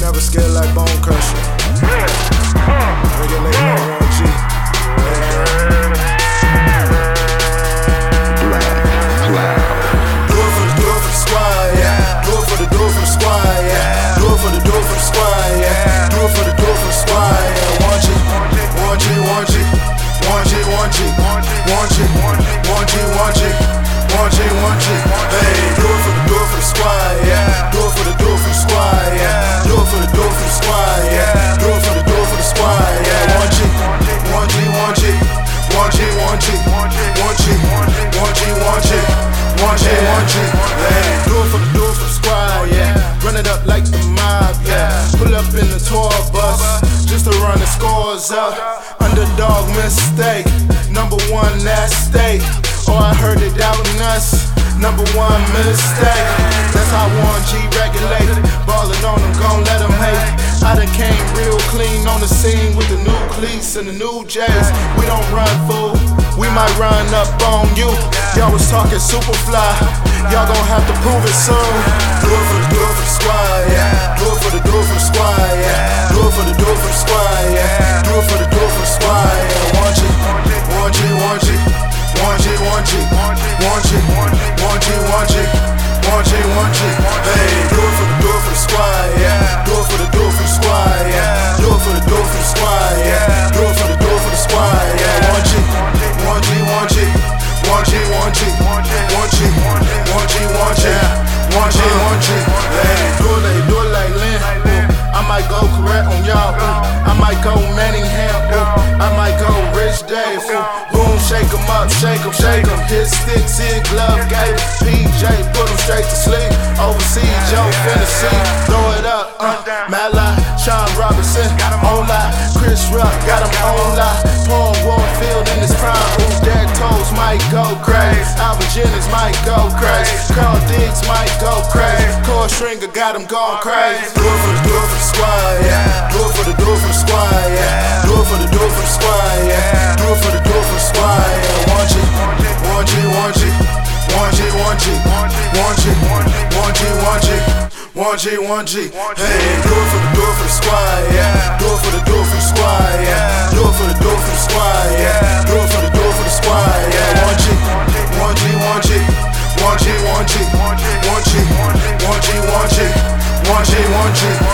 Never scared like Bone Crusher. Mistake. Number one, that state. Oh, I heard it doubting us. Number one mistake. That's how Warren G regulated. Ballin' on them, gon' let them hate. I done came real clean on the scene with the new cleats and the new J's. We don't run, fool. We might run up on you. Y'all was talking super fly. Y'all gon' have to prove it soon. Do it for the, do it for the squad, yeah. The, do it for the boom, shake 'em up, shake 'em, shake 'em. Hit stick, sig, glove, gave PJ, put 'em straight to sleep. Overseas, Joe Fantasy, throw it up. Uh, Mala, Sean Robinson, on lie. Chris Rock got him on lie. Paul Warfield in his prime. Ooh, Dead Toes might go crazy. Alvin Jennings might go crazy. Carl Diggs might go crazy. Korey Stringer got him going crazy. Do it for the squad, 1G, 1G. Hey, do it for the door for the squad, yeah. Do it for the door for the squad, yeah. Do it for the door for the squad, yeah. Do it for the door for the squad, yeah. 1G, 1G, 1G. 1G, 1G. 1G, 1G. 1G, 1G. 1G, 1G.